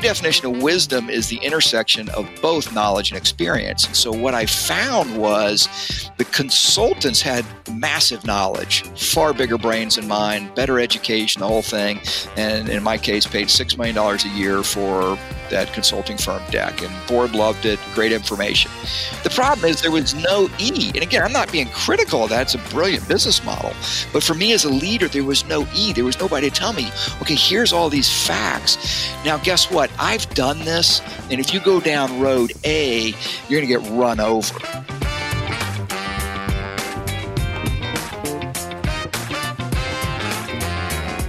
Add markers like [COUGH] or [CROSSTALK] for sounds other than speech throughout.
definition of wisdom is the intersection of both knowledge and experience. And So, what I found was the consultants had massive knowledge, far bigger brains than mine, better education, the whole thing. And in my case, paid $6 million a year for that consulting firm deck. And board loved it, great information. The problem is there was no E. And again, I'm not being critical of that. It's a brilliant business model. But for me as a leader, there was no E. There was nobody to tell me, okay, here's all these facts. Now, guess what? I've done this. And if you go down road A, you're going to get run over.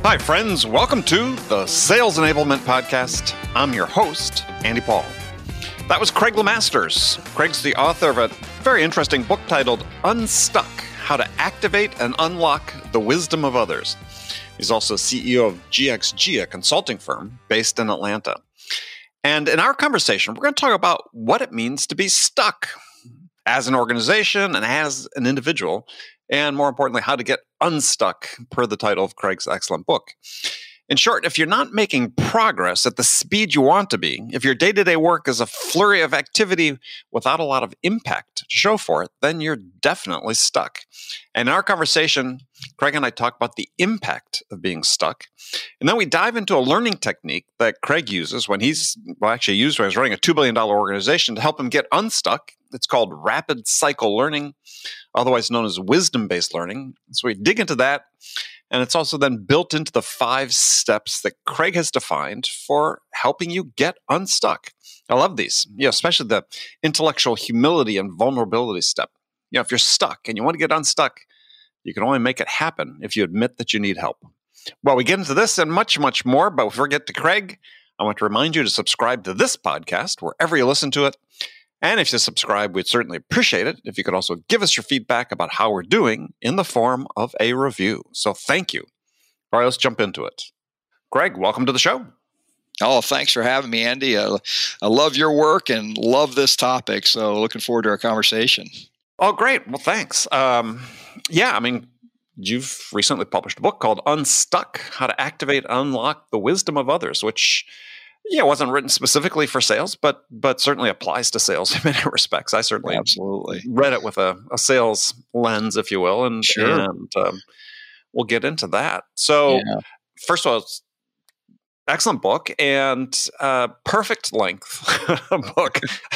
Hi, friends. Welcome to the Sales Enablement Podcast. I'm your host, Andy Paul. That was Craig LeMasters. Craig's the author of a very interesting book titled Unstuck How to Activate and Unlock the Wisdom of Others. He's also CEO of GXG, a consulting firm based in Atlanta. And in our conversation, we're going to talk about what it means to be stuck as an organization and as an individual, and more importantly, how to get unstuck, per the title of Craig's excellent book. In short, if you're not making progress at the speed you want to be, if your day to day work is a flurry of activity without a lot of impact to show for it, then you're definitely stuck. And in our conversation, Craig and I talk about the impact of being stuck. And then we dive into a learning technique that Craig uses when he's, well, actually used when he's running a $2 billion organization to help him get unstuck. It's called rapid cycle learning, otherwise known as wisdom based learning. So we dig into that and it's also then built into the five steps that Craig has defined for helping you get unstuck. I love these, you know, especially the intellectual humility and vulnerability step. You know, if you're stuck and you want to get unstuck, you can only make it happen if you admit that you need help. Well, we get into this and much, much more, but before we get to Craig, I want to remind you to subscribe to this podcast wherever you listen to it. And if you subscribe, we'd certainly appreciate it if you could also give us your feedback about how we're doing in the form of a review. So thank you. All right, let's jump into it. Craig, welcome to the show. Oh, thanks for having me, Andy. I, I love your work and love this topic. So looking forward to our conversation. Oh, great. Well, thanks. Um, yeah, I mean, you've recently published a book called Unstuck How to Activate, Unlock the Wisdom of Others, which yeah, wasn't written specifically for sales, but but certainly applies to sales [LAUGHS] in many respects. I certainly absolutely read it with a, a sales lens, if you will, and sure. and um, we'll get into that. So, yeah. first of all, excellent book and uh, perfect length [LAUGHS] book. [LAUGHS]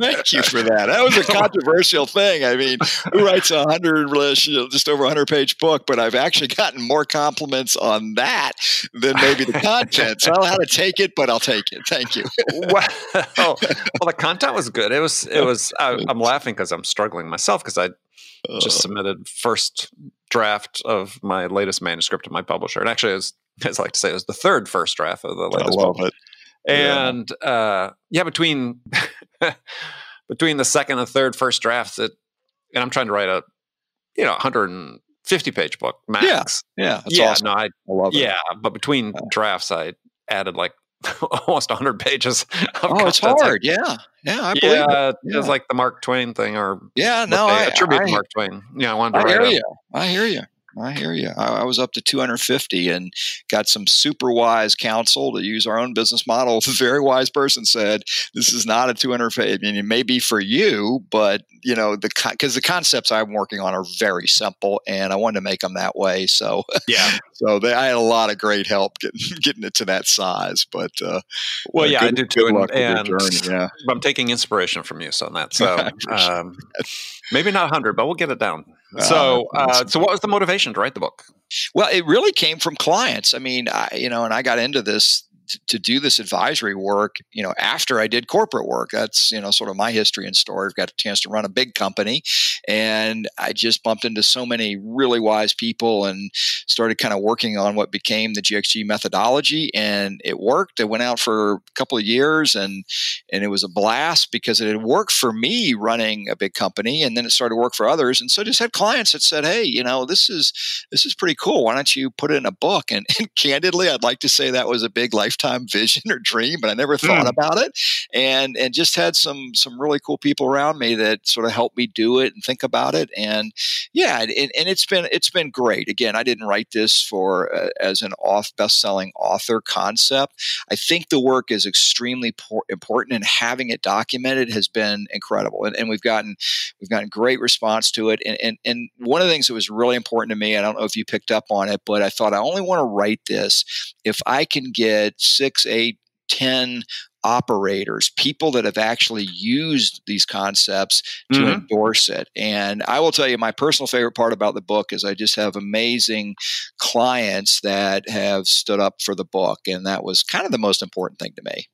Thank you for that. That was a [LAUGHS] controversial thing. I mean, who writes a hundred, just over a hundred page book? But I've actually gotten more compliments on that than maybe the content. So I don't know how to take it, but I'll take it. Thank you. well, well, the content was good. It was. It was. I, am laughing because I'm struggling myself because I just uh. submitted first draft of my latest manuscript to my publisher, and actually, it was as I like to say, it was the third first draft of the latest. I love book. it. And yeah, uh, yeah between [LAUGHS] between the second and third first drafts, it, and I'm trying to write a you know 150 page book max. Yeah, yeah, yeah. Awesome. No, I, I love it. Yeah, but between yeah. drafts, I added like [LAUGHS] almost 100 pages. oh, it's hard. Like, yeah, yeah, I believe yeah, it. Yeah. It's like the Mark Twain thing, or yeah, no, I attribute I, Mark Twain. Yeah, I wanted to I write. Hear you. I hear you. I hear you. I, I, was up to 250 and got some super wise counsel to use our own business model. [LAUGHS] A very wise person said, "This is not a 250. I mean, it may be for you, but you know the because the concepts I'm working on are very simple, and I wanted to make them that way. So yeah, [LAUGHS] so they, I had a lot of great help getting [LAUGHS] getting it to that size. But uh, well, yeah, good, I do too. And, and journey, yeah, I'm taking inspiration from you on that. So um, maybe not 100, but we'll get it down. So, uh, so what was the motivation to write the book? Well, it really came from clients. I mean, I, you know, and I got into this to do this advisory work, you know, after I did corporate work. That's, you know, sort of my history and story. I've got a chance to run a big company and I just bumped into so many really wise people and started kind of working on what became the GXG methodology and it worked. It went out for a couple of years and and it was a blast because it had worked for me running a big company and then it started to work for others. And so I just had clients that said, Hey, you know, this is this is pretty cool. Why don't you put it in a book? And, [LAUGHS] and candidly, I'd like to say that was a big life lifetime [LAUGHS] vision or dream, but I never thought mm. about it. And and just had some some really cool people around me that sort of helped me do it and think about it. And yeah, and, and it's been it's been great. Again, I didn't write this for uh, as an off best selling author concept. I think the work is extremely por- important, and having it documented has been incredible. And, and we've gotten we've gotten great response to it. And, and and one of the things that was really important to me, I don't know if you picked up on it, but I thought I only want to write this if I can get six, eight, ten operators, people that have actually used these concepts to mm-hmm. endorse it. And I will tell you, my personal favorite part about the book is I just have amazing clients that have stood up for the book. And that was kind of the most important thing to me.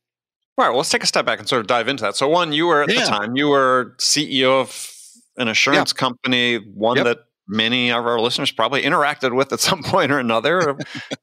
All right, well, let's take a step back and sort of dive into that. So, one, you were at yeah. the time, you were CEO of an assurance yeah. company, one yep. that many of our listeners probably interacted with at [LAUGHS] some point or another.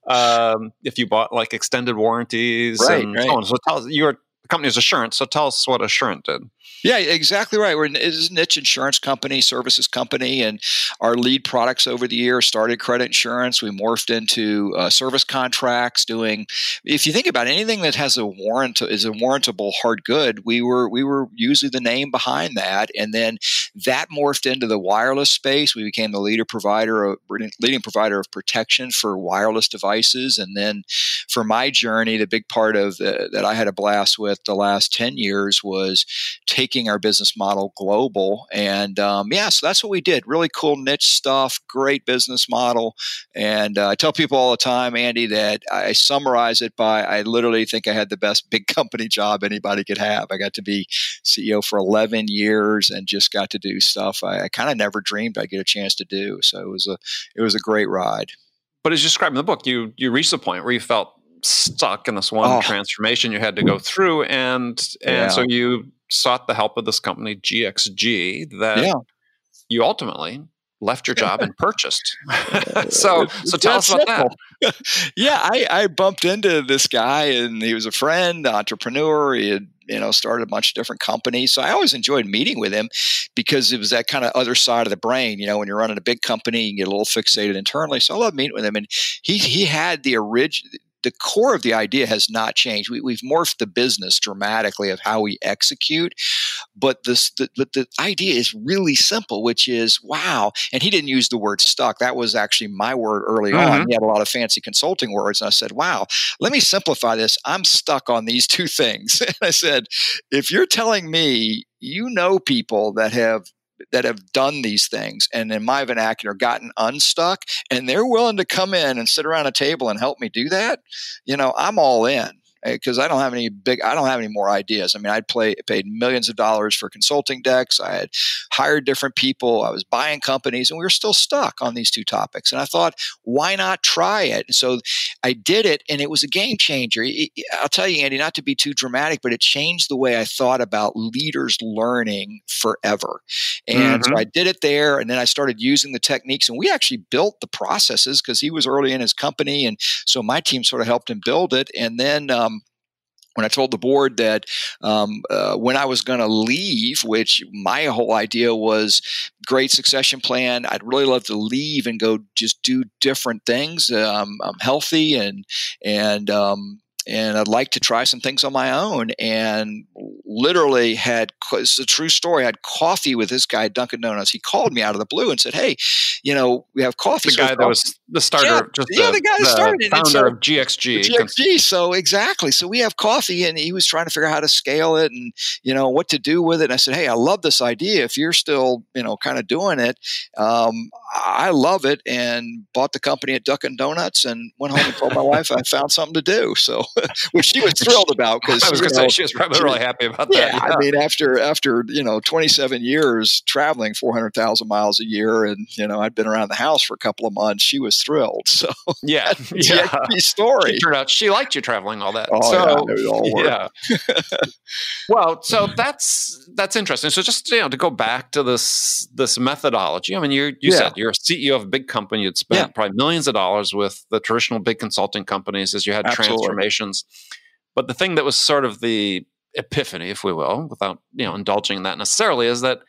um, if you bought like extended warranties right, and right. so on. So tell us, your company is Assurant. So tell us what Assurant did. Yeah, exactly right. We're a niche insurance company, services company, and our lead products over the years started credit insurance. We morphed into uh, service contracts, doing. If you think about anything that has a warrant is a warrantable hard good, we were we were usually the name behind that, and then that morphed into the wireless space. We became the leader provider of leading provider of protection for wireless devices, and then for my journey, the big part of the, that I had a blast with the last ten years was taking our business model global. And um, yeah, so that's what we did. Really cool niche stuff, great business model. And uh, I tell people all the time, Andy, that I summarize it by I literally think I had the best [LAUGHS] big company job anybody could have. I got to be CEO for 11 years and just got to do stuff I, I kind of never dreamed I'd get a chance to do. So it was a it was a great ride. But as you described in the book, you you reached the point where you felt stuck in this one oh. transformation you had to go through and and yeah. so you sought the help of this company GXG that yeah. you ultimately left your job and purchased. [LAUGHS] [LAUGHS] so so tell us about simple. that. [LAUGHS] yeah, I, I bumped into this guy and he was a friend, entrepreneur. He had you know started a bunch of different companies so i always enjoyed meeting with him because it was that kind of other side of the brain you know when you're running a big company you get a little fixated internally so i love meeting with him and he he had the original the core of the idea has not changed. We, have morphed the business dramatically of how we execute, but this the, but the idea is really simple, which is wow. And he didn't use the word stuck. That was actually my word early mm-hmm. on. He had a lot of fancy consulting words, and I said, wow. Let me simplify this. I'm stuck on these two things. [LAUGHS] and I said, if you're telling me you know people that have that have done these things and in my vernacular gotten unstuck and they're willing to come in and sit around a table and help me do that you know i'm all in because I don't have any big, I don't have any more ideas. I mean, I'd play, paid millions of dollars for consulting decks. I had hired different people. I was buying companies, and we were still stuck on these two topics. And I thought, why not try it? And so I did it, and it was a game changer. I'll tell you, Andy, not to be too dramatic, but it changed the way I thought about leaders learning forever. And mm-hmm. so I did it there, and then I started using the techniques, and we actually built the processes because he was early in his company, and so my team sort of helped him build it. And then um, when I told the board that um, uh, when I was going to leave, which my whole idea was great succession plan, I'd really love to leave and go just do different things. Um, I'm healthy and and um, and I'd like to try some things on my own. And literally had it's a true story. I had coffee with this guy Dunkin' Donuts. He called me out of the blue and said, "Hey, you know, we have coffee." The so guy that was the starter, yeah, just yeah, the, the guy that started founder so, of GXG. GXG. So exactly. So we have coffee, and he was trying to figure out how to scale it and you know what to do with it. And I said, "Hey, I love this idea. If you're still you know kind of doing it, um, I love it." And bought the company at Dunkin' Donuts and went home and told my wife I found something to do. So, [LAUGHS] which she was thrilled about because I was going to say she was probably really happy about that. Yeah, I mean, after after you know 27 years traveling 400,000 miles a year, and you know I'd been around the house for a couple of months, she was thrilled. [LAUGHS] So yeah, yeah. story. It turned out she liked you traveling all that. Oh, so yeah, yeah. well, so that's that's interesting. So just you know to go back to this this methodology. I mean, you you yeah. said you're a CEO of a big company. You'd spent probably millions of dollars with the traditional big consulting companies as you had Absolutely. But the thing that was sort of the epiphany, if we will, without you know indulging in that necessarily, is that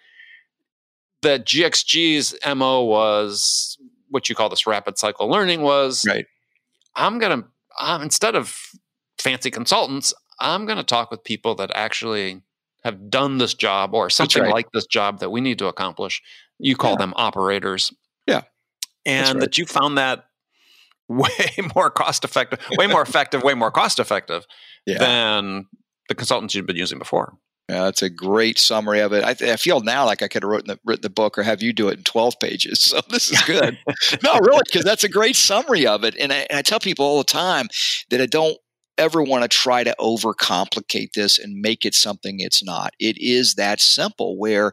that GXG's MO was what you call this rapid cycle learning was right. I'm gonna um, instead of fancy consultants. I'm going to talk with people that actually have done this job or something right. like this job that we need to accomplish. You call Yeah. them operators. Yeah. And right. that you found that way [LAUGHS] more cost effective, way more effective, way more cost effective Yeah. than the consultants you've been using before. Yeah, that's a great summary of it. I, I feel now like I could have written the, written the book or have you do it in 12 pages. So [LAUGHS] this is good. [LAUGHS] no, really, because that's a great summary of it. And I, and I tell people all the time that I don't ever want to try to overcomplicate this and make it something it's not. It is that simple where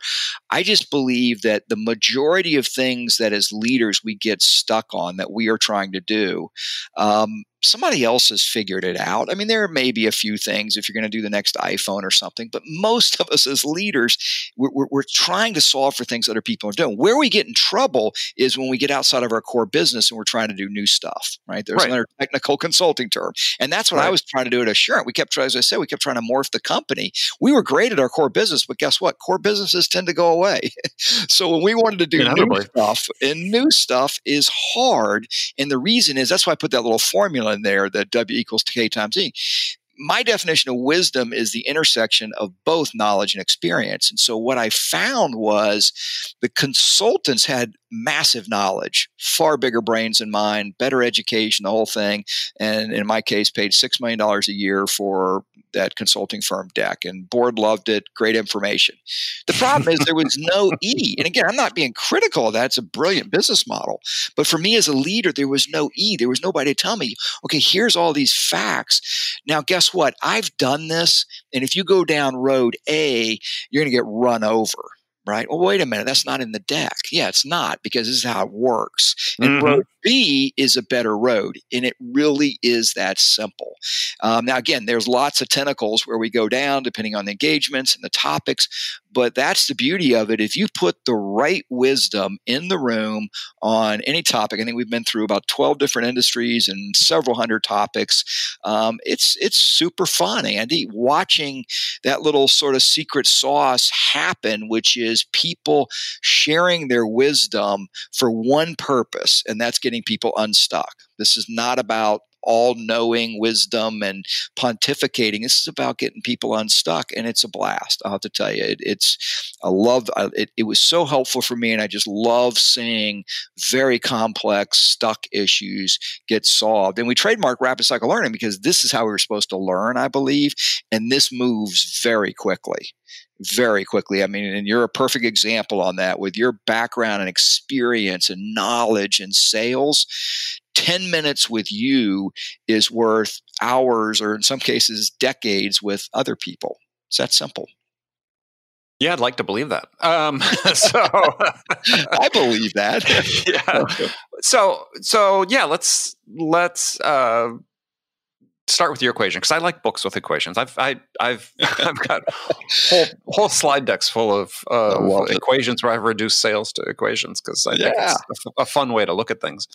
I just believe that the majority of things that as leaders we get stuck on that we are trying to do, um, somebody else has figured it out. I mean, there may be a few things if you're going to do the next iPhone or something, but most of us as leaders, we're, we're, we're trying to solve for things other people are doing. Where we get in trouble is when we get outside of our core business and we're trying to do new stuff, right? There's Right. another technical consulting term. And that's what I was trying to do at Assurant. We kept trying, as I said, we kept trying to morph the company. We were great at our core business, but guess what? Core businesses tend to go away. [LAUGHS] so when we wanted to do new stuff, and new stuff is hard. And the reason is that's why I put that little formula there that W equals K times E. My definition of wisdom is the intersection of both knowledge and experience. And so what I found was the consultants had massive knowledge, far bigger brains than mine, better education, the whole thing. And in my case, paid $6 million a year for that consulting firm deck. And board loved it, great information. The problem is there was no E. And again, I'm not being critical of that. It's a brilliant business model. But for me as a leader, there was no E. There was nobody to tell me, okay, here's all these facts. Now, guess what? I've done this. And if you go down road A, you're going to get run over. Right? Well, wait a minute. That's not in the deck. Yeah, it's not because this is how it works. And Mhm. road B is a better road. And it really is that simple. Um, now, again, there's lots of tentacles where we go down depending on the engagements and the topics. But that's the beauty of it. If you put the right wisdom in the room on any topic, I think we've been through about 12 different industries and several hundred topics. Um, it's it's super fun, Andy, watching that little sort of secret sauce happen, which is people sharing their wisdom for one purpose, and that's getting people unstuck. This is not about all knowing wisdom and pontificating. This is about getting people unstuck, and it's a blast. I'll have to tell you, it, it's I love I- it. It was so helpful for me, and I just love seeing very complex stuck issues get solved. And we trademark rapid cycle learning because this is how we were supposed to learn, I believe, and this moves very quickly. Very quickly. I mean, and you're a perfect example on that with your background and experience and knowledge and sales. 10 minutes with you is worth hours or in some cases decades with other people. It's that simple. Yeah, I'd like to believe that. Um, [LAUGHS] [LAUGHS] so, [LAUGHS] I believe that. yeah. So, so yeah, let's let's uh, start with your equation because I like books with equations. I've I, I've [LAUGHS] [LAUGHS] I've got whole whole slide decks full of uh, love it. equations where I've reduced sales to equations because I think Yeah. it's a, f- a fun way to look at things.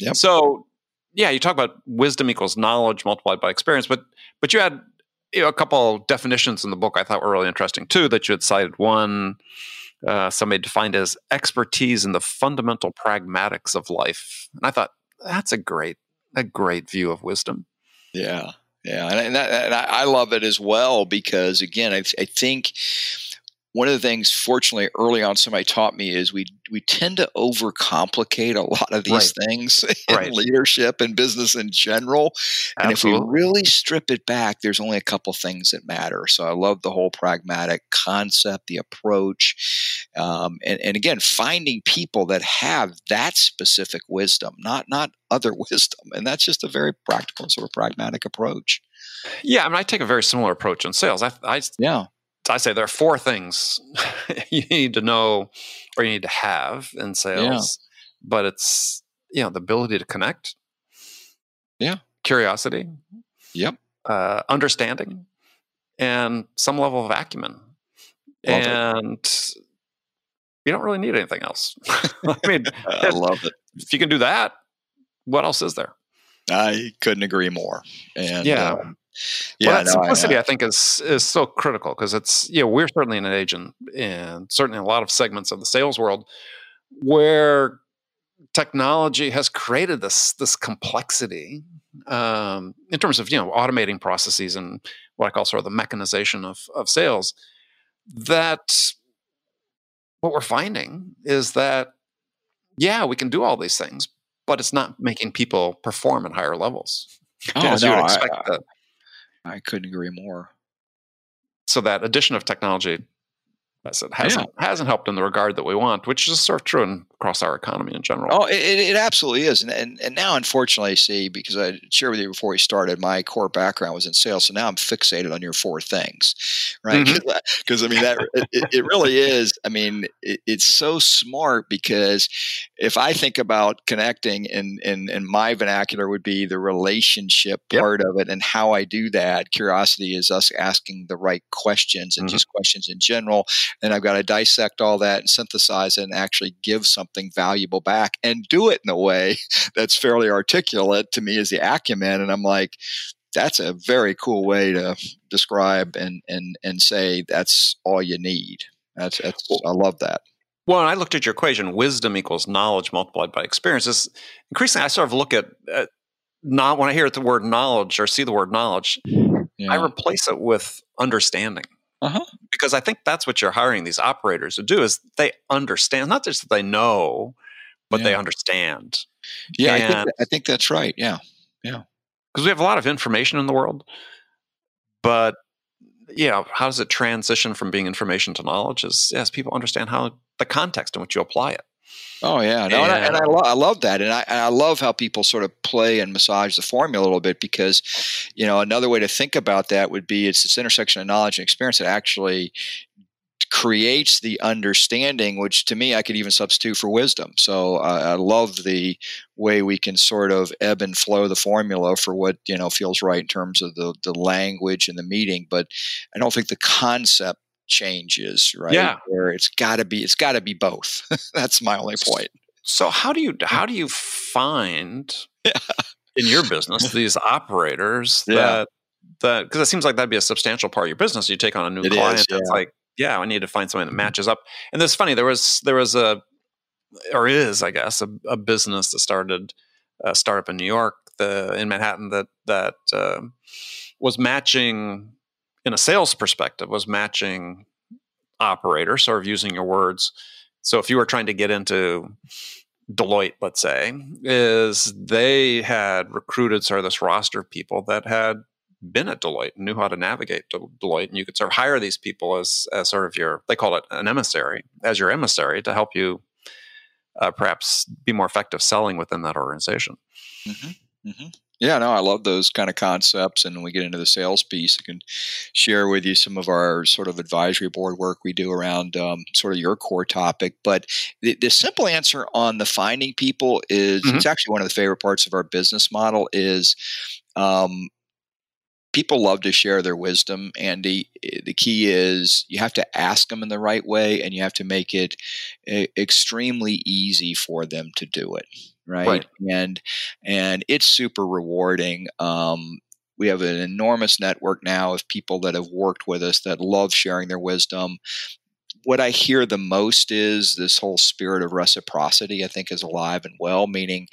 Yep. So, yeah, you talk about wisdom equals knowledge multiplied by experience, but but you had you know, a couple definitions in the book I thought were really interesting too. That you had cited one. Uh, somebody defined as expertise in the fundamental pragmatics of life, and I thought that's a great, a great view of wisdom. Yeah, yeah, and, that, and I, I love it as well because again, I, I think one of the things, fortunately, early on, somebody taught me is we we tend to overcomplicate a lot of these things [LAUGHS] in Right. leadership and business in general. Absolutely. And if we really strip it back, there's only a couple things that matter. So I love the whole pragmatic concept, the approach, um, and, and again, finding people that have that specific wisdom, not not other [LAUGHS] wisdom, and that's just a very practical, sort of pragmatic approach. yeah, I mean, I take a very similar approach in sales. I, I Yeah, I say there are four things [LAUGHS] you need to know or you need to have in sales, but it's you know the ability to connect, Yeah. curiosity, Yep. uh, understanding, and some level of acumen. Love it. and you don't really need anything else. [LAUGHS] I mean, [LAUGHS] I love it. if you can do that, what else is there? I couldn't agree more. And Yeah. um, yeah, well, that no, simplicity, I, think, is is so critical because it's you know we're certainly in an age and and certainly in a lot of segments of the sales world where technology has created this this complexity um, in terms of you know automating processes and what I call sort of the mechanization of of sales. That what we're finding is that yeah, we can do all these things, but it's not making people perform at higher levels. Oh, as no, you would expect I, that. I couldn't agree more. So that addition of technology as it hasn't hasn't helped in the regard that we want, which is sort of true in, across our economy in general. Oh, it, it absolutely is, and, and and now unfortunately, see, because I shared with you before we started, my core background was in sales, so now I'm fixated on your four things, right? Because I mean that it, it, really is. I mean, it, it's so smart because if I think about connecting, and in, in, in my vernacular would be the relationship Yep. part of it, and how I do that. Curiosity is us asking the right questions and Mhm. just questions in general and I've got to dissect all that and synthesize it and actually give something valuable back and do it in a way [LAUGHS] that's fairly articulate to me as the acumen. And I'm like, that's a very cool way to describe and and and say that's all you need. That's that's I love that. Well, I looked at your equation, wisdom equals knowledge multiplied by experiences. Increasingly, I sort of look at, at not when I hear the word knowledge or see the word knowledge, Yeah. I replace it with understanding. Uh-huh. Because I think that's what you're hiring these operators to do is they understand, not just that they know, but they understand. yeah, I think, that- I think that's right. Yeah, yeah. Because we have a lot of information in the world, but you know, how does it transition from being information to knowledge? Is yes, people understand how the context in which you apply it. Oh yeah, no, and, I, and I, lo- I love that, and I, and I love how people sort of play and massage the formula a little bit because, you know, another way to think about that would be it's this intersection of knowledge and experience that actually creates the understanding, which to me I could even substitute for wisdom. So uh, I love the way we can sort of ebb and flow the formula for what you know feels right in terms of the the language and the meeting, but I don't think the concept changes right Yeah. where it's got to be it's got to be both [LAUGHS] that's my only point So how do you how do you find [LAUGHS] in your business these operators Yeah. that that because it seems like that'd be a substantial part of your business. You take on a new It is, client, it's yeah. like yeah, I need to find something that matches up. And it's funny there was there was a or is I guess a, a business that started a startup in New York the in Manhattan that that um was matching in a sales perspective was matching operators sort of using your words. So if you were trying to get into Deloitte, let's say, is they had recruited sort of this roster of people that had been at Deloitte and knew how to navigate Del- Deloitte, and you could sort of hire these people as as sort of your they call it an emissary as your emissary to help you uh, perhaps be more effective selling within that organization. Yeah, no, I love those kind of concepts. And when we get into the sales piece, I can share with you some of our sort of advisory board work we do around um, sort of your core topic. But the, the simple answer on the finding people is Mhm. it's actually one of the favorite parts of our business model is um, people love to share their wisdom. Andy, Eh, the key is you have to ask them in the right way, and you have to make it eh, extremely easy for them to do it. Right? Right. and and it's super rewarding. Um, we have an enormous network now of people that have worked with us that love sharing their wisdom. What I hear the most is this whole spirit of reciprocity. I think is alive and well. Meaning,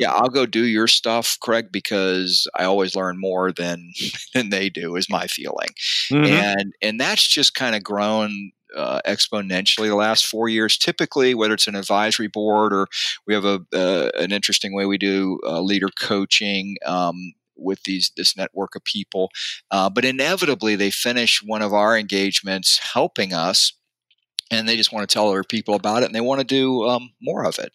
yeah, I'll go do your stuff, Craig, because I always learn more than [LAUGHS] than they do. Is my feeling Mhm. and and that's just kind of grown uh, exponentially the last four years. Typically, whether it's an advisory board or we have a uh, an interesting way we do uh, leader coaching. Um, with these this network of people, uh, but inevitably they finish one of our engagements helping us, and they just want to tell other people about it, and they want to do um, more of it.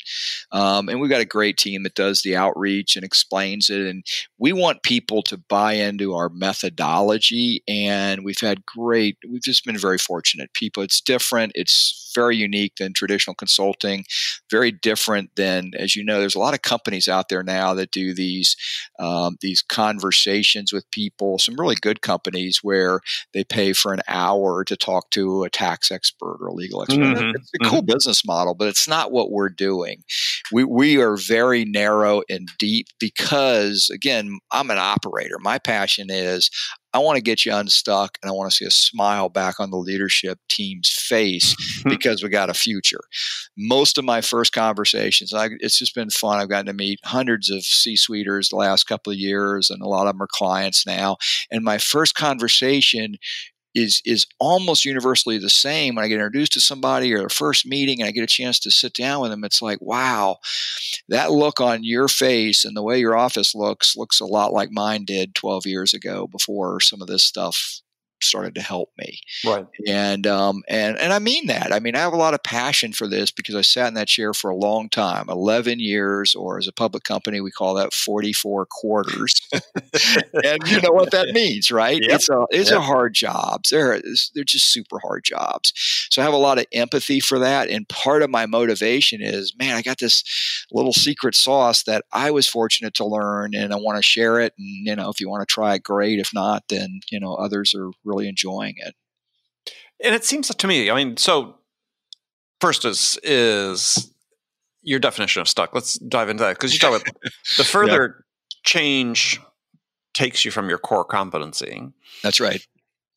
Um, and we've got a great team that does the outreach and explains it, and we want people to buy into our methodology and we've had great we've just been very fortunate people it's different it's very unique than traditional consulting very different than as you know there's a lot of companies out there now that do these um, these conversations with people some really good companies where they pay for an hour to talk to a tax expert or a legal expert. Mhm, it's a cool business model but it's not what we're doing. We, we are very narrow and deep because again i'm an operator. My passion is I want to get you unstuck and I want to see a smile back on the leadership team's face hmm. because we got a future. Most of my first conversations, I, it's just been fun. I've gotten to meet hundreds of C suiters the last couple of years, and a lot of them are clients now. And my first conversation is is almost universally the same when I get introduced to somebody or a first meeting and I get a chance to sit down with them. It's like, wow, that look on your face and the way your office looks looks a lot like mine did 12 years ago before some of this stuff started to help me. Right. And um and and I mean that. I mean I have a lot of passion for this because I sat in that chair for a long time, 11 years or as a public company we call that 44 quarters. [LAUGHS] and you know what that means, right? [LAUGHS] Yep. It's a it's yep. a hard job. They're they're just super hard jobs. So I have a lot of empathy for that and part of my motivation is, man, I got this little secret sauce that I was fortunate to learn and I want to share it and you know if you want to try it great, if not then, you know, others are really really enjoying it. And it seems to me, I mean, so first is is your definition of stuck. Let's dive into that because you talk about [LAUGHS] the further yeah. change takes you from your core competency. That's right.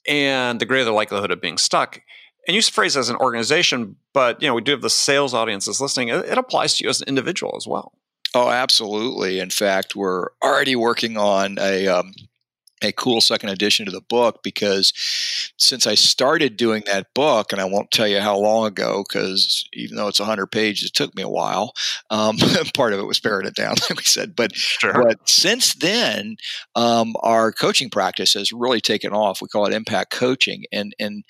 And the greater the likelihood of being stuck. And you phrase as an organization, but you know we do have the sales audiences listening. It, it applies to you as an individual as well. Oh, absolutely. In fact, we're already working on a um, a cool second edition to the book because since I started doing that book, and I won't tell you how long ago because even though it's 100 pages, it took me a while. Um, [LAUGHS] part of it was paring it down, [LAUGHS] like we said. But, sure. but since then, um, our coaching practice has really taken off. We call it impact coaching. And, and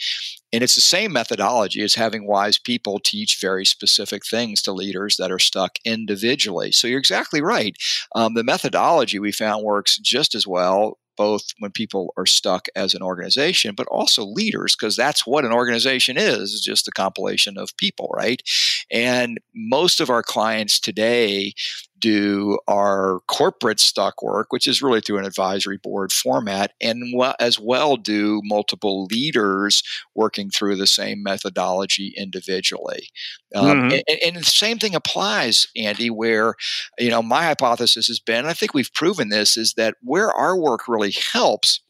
and it's the same methodology as having wise people teach very specific things to leaders that are stuck individually. So you're exactly right. Um, the methodology we found works just as well both when people are stuck as an organization, but also leaders, because that's what an organization is, is just a compilation of people, right? And most of our clients today do our corporate stock work, which is really through an advisory board format, and as well do multiple leaders working through the same methodology individually. Um, mm-hmm. and, and, the same thing applies, Andy, where, you know, my hypothesis has been, I think we've proven this, is that where our work really helps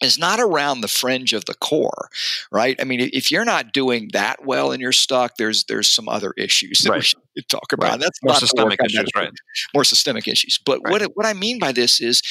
is not around the fringe of the core, right? I mean, if you're not doing that well in your stock, there's there's some other issues that right. we should talk about. Right. That's more systemic issues, right? More systemic issues. But right. what what I mean by this is,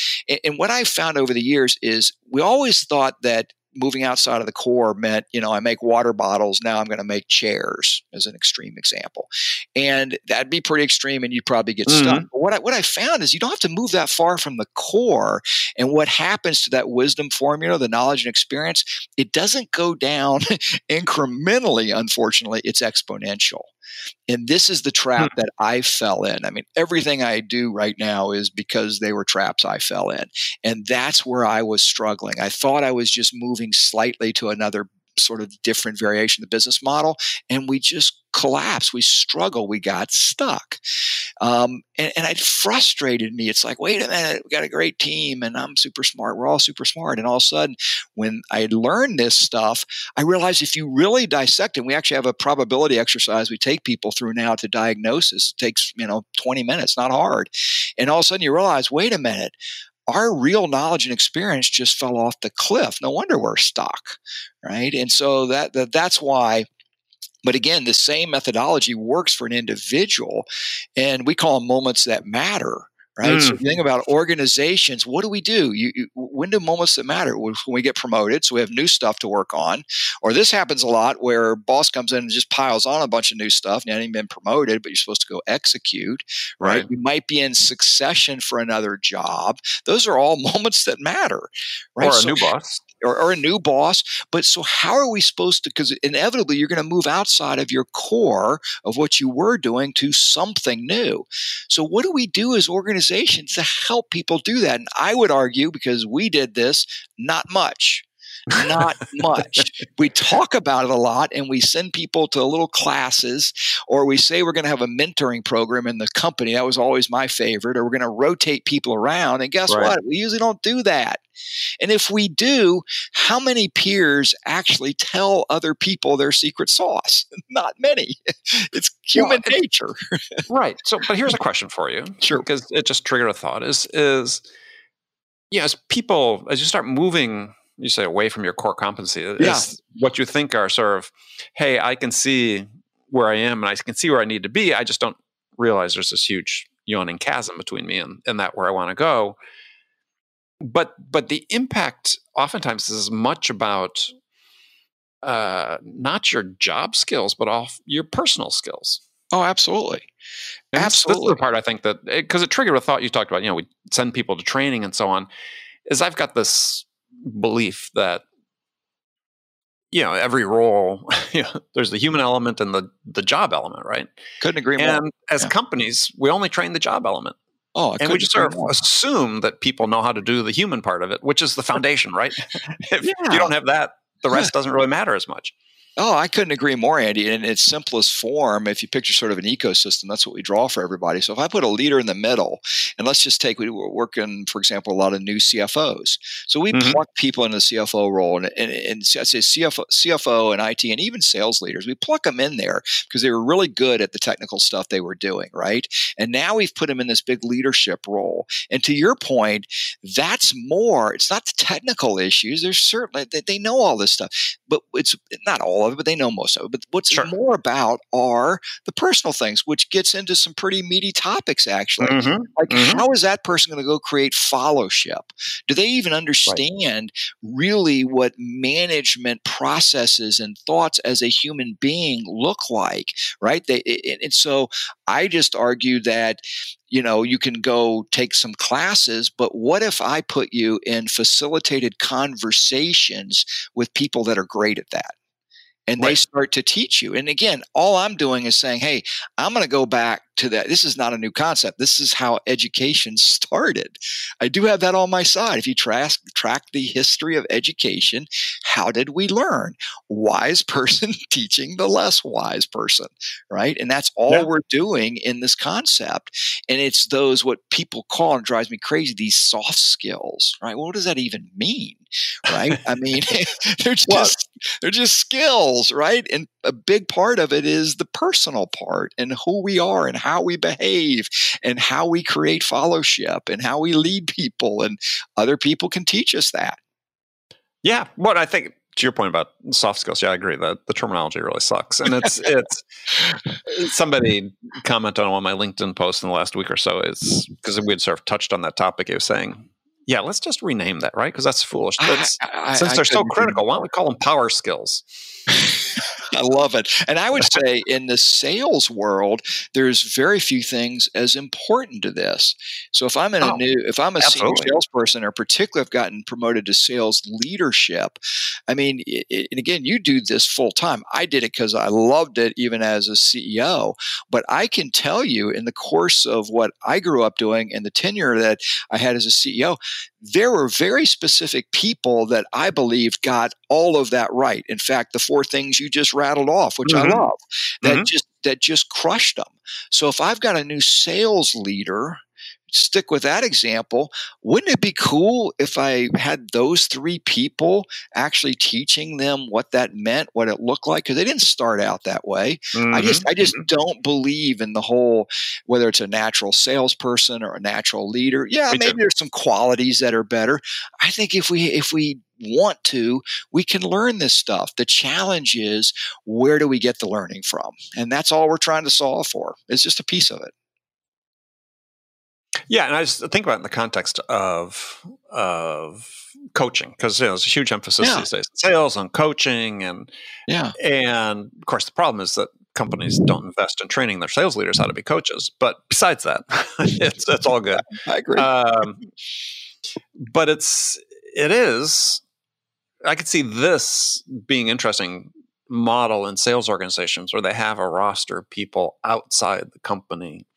and what I've found over the years is, we always thought that moving outside of the core meant, you know, I make water bottles, now I'm going to make chairs as an extreme example. And that'd be pretty extreme and you'd probably get mm-hmm. stuck. But what I, what I found is you don't have to move that far from the core. And what happens to that wisdom formula, the knowledge and experience, it doesn't go down [LAUGHS] incrementally, unfortunately, it's exponential. And this is the trap hmm. that I fell in. I mean, everything I do right now is because they were traps I fell in. And that's where I was struggling. I thought I was just moving slightly to another sort of different variation of the business model. And we just collapsed. We struggled. We got stuck. Um, and, and it frustrated me. It's like, wait a minute, we got a great team and I'm super smart. We're all super smart. And all of a sudden, when I learned this stuff, I realized if you really dissect it, we actually have a probability exercise we take people through now to diagnosis. It takes, you know, 20 minutes, not hard. And all of a sudden you realize, wait a minute, our real knowledge and experience just fell off the cliff. No wonder we're stuck, right? And so that, that that's why but again, the same methodology works for an individual, and we call them moments that matter right? Mm. So if think about organizations, what do we do? You, you, when do moments that matter? When we get promoted, so we have new stuff to work on, or this happens a lot where boss comes in and just piles on a bunch of new stuff. And you haven't even been promoted, but you're supposed to go execute, right? right? You might be in succession for another job. Those are all [LAUGHS] moments that matter, right? Or a so, new boss or, or a new boss. But so, how are we supposed to? Because inevitably, you're going to move outside of your core of what you were doing to something new. So, what do we do as organizations to help people do that? And I would argue, because we did this, not much. Not [LAUGHS] much. we talk about it a lot and we send people to little classes or we say we're going to have a mentoring program in the company. That was always my favorite. Or we're going to rotate people around. And guess right. what? We usually don't do that. And if we do, how many peers actually tell other people their secret sauce? [LAUGHS] Not many. It's human well, nature. [LAUGHS] right. So, but here's a question for you. Sure. Because it just triggered a thought is, is, yeah, as people, as you start moving, you say away from your core competency, yeah. what you think are sort of, hey, I can see where I am and I can see where I need to be. I just don't realize there's this huge yawning chasm between me and, and that where I want to go. But but the impact oftentimes is as much about uh, not your job skills, but off your personal skills. Oh, absolutely. And Absolutely. That's, the part I think that because it, it, triggered a thought you talked about. You know, we send people to training and so on. Is I've got this belief that you know every role [LAUGHS] you know, there's the human element and the the job element right couldn't agree more and as yeah. companies we only train the job element oh and we just sort of more. assume that people know how to do the human part of it which is the foundation right [LAUGHS] if [LAUGHS] yeah. you don't have that the rest doesn't really matter as much Oh, I couldn't agree more, Andy. In its simplest form, if you picture sort of an ecosystem, that's what we draw for everybody. So if I put a leader in the middle, and let's just take, we are working, for example, a lot of new CFOs. So we mm-hmm. pluck people in the CFO role, and, and, and I say CFO, CFO and IT, and even sales leaders. We pluck them in there because they were really good at the technical stuff they were doing, right? And now we've put them in this big leadership role. And to your point, that's more. It's not the technical issues. There's certainly they, they know all this stuff, but it's not all of it, but they know most of it. But what's sure. more about are the personal things, which gets into some pretty meaty topics, actually. Mm-hmm. Like, mm-hmm. how is that person going to go create fellowship? Do they even understand right. really what management processes and thoughts as a human being look like? Right? They, and so I just argue that you know, you can go take some classes, but what if I put you in facilitated conversations with people that are great at that? And right. they start to teach you. And again, all I'm doing is saying, hey, I'm going to go back to that. This is not a new concept. This is how education started. I do have that on my side. If you track, track the history of education, how did we learn? Wise person [LAUGHS] teaching the less wise person, right? And that's all yeah. we're doing in this concept. And it's those what people call, and drives me crazy, these soft skills, right? Well, what does that even mean? Right? I mean, [LAUGHS] [LAUGHS] they're just well, they're just skills, right? And a big part of it is the personal part and who we are and how we behave and how we create fellowship and how we lead people. And other people can teach us that. Yeah. What I think to your point about soft skills, yeah, I agree that the terminology really sucks. And it's it's [LAUGHS] somebody commented on one of my LinkedIn posts in the last week or so is because we had sort of touched on that topic. He was saying, yeah, let's just rename that, right? Because that's foolish. I, I, since I, they're so critical, why don't we call them power skills? I love it. And I would say in the sales world, there's very few things as important to this. So if I'm in oh, a new, if I'm a absolutely. senior salesperson, or particularly I've gotten promoted to sales leadership, I mean, it, and again, you do this full time. I did it because I loved it, even as a CEO. But I can tell you, in the course of what I grew up doing and the tenure that I had as a CEO, there were very specific people that I believed got all of that right. In fact, the four things you just rattled off, which mm-hmm. I love, that mm-hmm. just that just crushed them. So if I've got a new sales leader stick with that example, wouldn't it be cool if I had those three people actually teaching them what that meant, what it looked like? Because they didn't start out that way. Mm-hmm. I just I just mm-hmm. don't believe in the whole whether it's a natural salesperson or a natural leader. Yeah, Me maybe too. there's some qualities that are better. I think if we if we want to, we can learn this stuff. The challenge is where do we get the learning from? And that's all we're trying to solve for. It's just a piece of it. Yeah, and I just think about it in the context of of coaching because you know, there's a huge emphasis yeah. these days sales and coaching and yeah. and of course the problem is that companies don't invest in training their sales leaders how to be coaches but besides that [LAUGHS] it's it's all good. [LAUGHS] I agree. Um, but it's it is i could see this being interesting model in sales organizations where they have a roster of people outside the company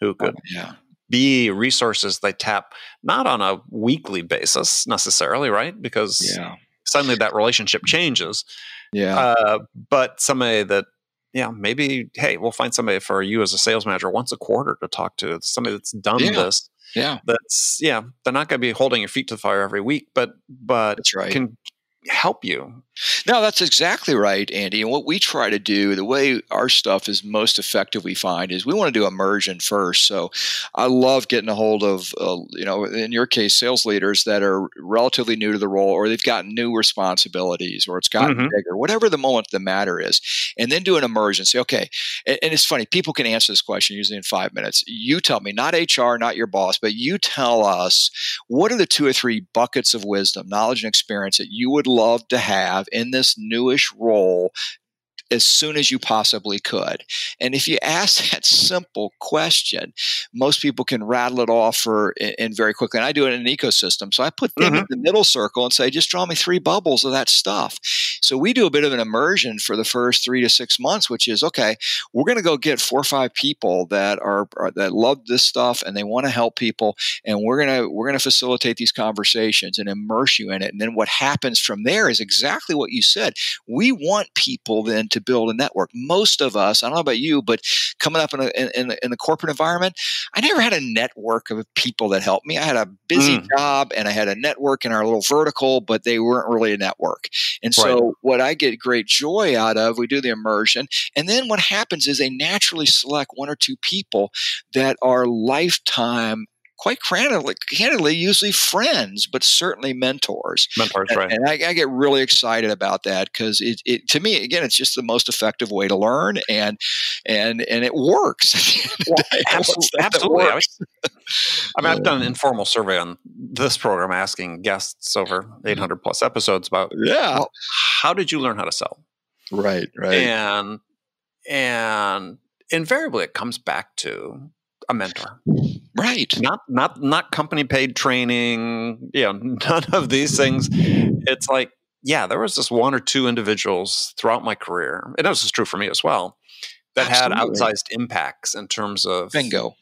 who could oh, yeah be resources they tap not on a weekly basis necessarily, right? Because yeah. suddenly that relationship changes. Yeah. Uh, but somebody that, yeah, maybe, hey, we'll find somebody for you as a sales manager once a quarter to talk to. somebody that's done yeah. this. Yeah. That's, yeah, they're not going to be holding your feet to the fire every week, but, but that's right. can help you. No, that's exactly right, Andy. And what we try to do, the way our stuff is most effective, we find, is we want to do immersion first. So I love getting a hold of, uh, you know, in your case, sales leaders that are relatively new to the role or they've got new responsibilities or it's gotten mm-hmm. bigger, whatever the moment the matter is. And then do an immersion. Say, okay, and, and it's funny, people can answer this question usually in five minutes. You tell me, not HR, not your boss, but you tell us what are the two or three buckets of wisdom, knowledge, and experience that you would love to have in this newish role as soon as you possibly could. And if you ask [LAUGHS] that simple question, most people can rattle it off for in, very quickly. And I do it in an ecosystem. So I put them mm-hmm. in the middle circle and say, just draw me three bubbles of that stuff. So we do a bit of an immersion for the first three to six months, which is okay, we're going to go get four or five people that are, are that love this stuff and they want to help people. And we're going to, we're going to facilitate these conversations and immerse you in it. And then what happens from there is exactly what you said. We want people then to to build a network. Most of us, I don't know about you, but coming up in, a, in, in the corporate environment, I never had a network of people that helped me. I had a busy mm. job and I had a network in our little vertical, but they weren't really a network. And so, right. What I get great joy out of, we do the immersion. And then what happens is they naturally select one or two people that are lifetime quite candidly, candidly, usually friends, but certainly mentors. Mentors, and, right? And I, I, get really excited about that because it, it, to me, again, it's just the most effective way to learn, and and and it works. Well, [LAUGHS] absolutely, absolutely. I, was, I mean, I've done an informal survey on this program, asking guests over mm-hmm. 800 plus episodes about, yeah, well, how did you learn how to sell? Right, right, and and invariably, it comes back to a mentor. Right. Not not not company paid training, you know, [LAUGHS] none of these things. It's like, yeah, there was just one or two individuals throughout my career, and this is true for me as well, that Absolutely. had outsized impacts in terms of bingo.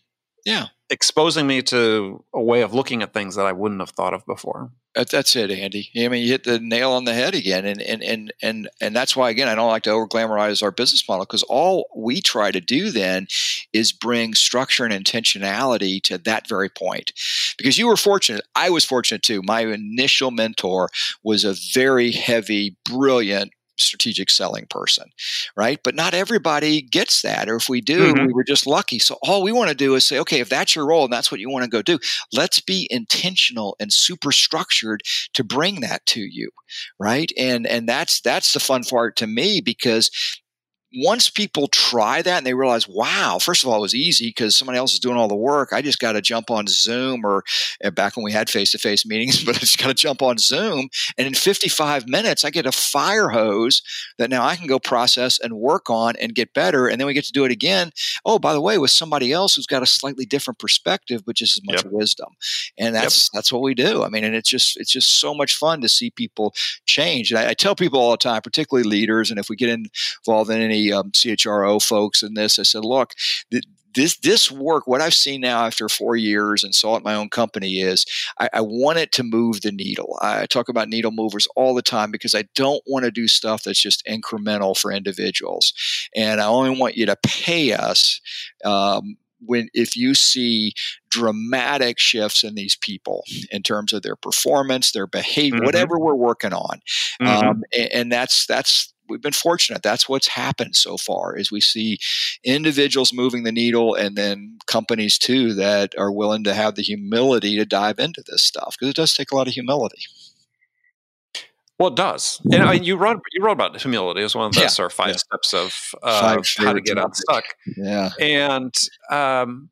Yeah. Exposing me to a way of looking at things that I wouldn't have thought of before. That's it, Andy. I mean, you hit the nail on the head again, and and and and and that's why again I don't like to over glamorize our business model because all we try to do then is bring structure and intentionality to that very point. Because you were fortunate, I was fortunate too. My initial mentor was a very heavy, brilliant strategic selling person, right? But not everybody gets that. Or if we do, mm-hmm. we were just lucky. So all we want to do is say, okay, if that's your role and that's what you want to go do, let's be intentional and super structured to bring that to you, right? And and that's that's the fun part to me because once people try that and they realize, wow, first of all, it was easy because somebody else is doing all the work. I just got to jump on Zoom or uh, back when we had face to face meetings, [LAUGHS] but I just got to jump on Zoom. And in 55 minutes, I get a fire hose that now I can go process and work on and get better. And then we get to do it again. Oh, by the way, with somebody else who's got a slightly different perspective, but just as much yep. wisdom. And that's, yep. that's what we do. I mean, and it's just, it's just so much fun to see people change. And I, I tell people all the time, particularly leaders, and if we get involved in any um, CHRO folks in this. I said, look, th- this this work, what I've seen now after four years and saw at my own company is I, I, want it to move the needle. I talk about needle movers all the time because I don't want to do stuff that's just incremental for individuals, and I only want you to pay us. Um, when if you see dramatic shifts in these people in terms of their performance, their behavior, mm-hmm. whatever we're working on, mm-hmm. um, and, and, that's that's we've been fortunate. That's what's happened so far is we see individuals moving the needle and then companies too that are willing to have the humility to dive into this stuff because it does take a lot of humility. Well, it does. And I mean, you wrote you wrote about humility as one of the yeah, sort of five yeah. steps of uh, how to get unstuck. Yeah, and um,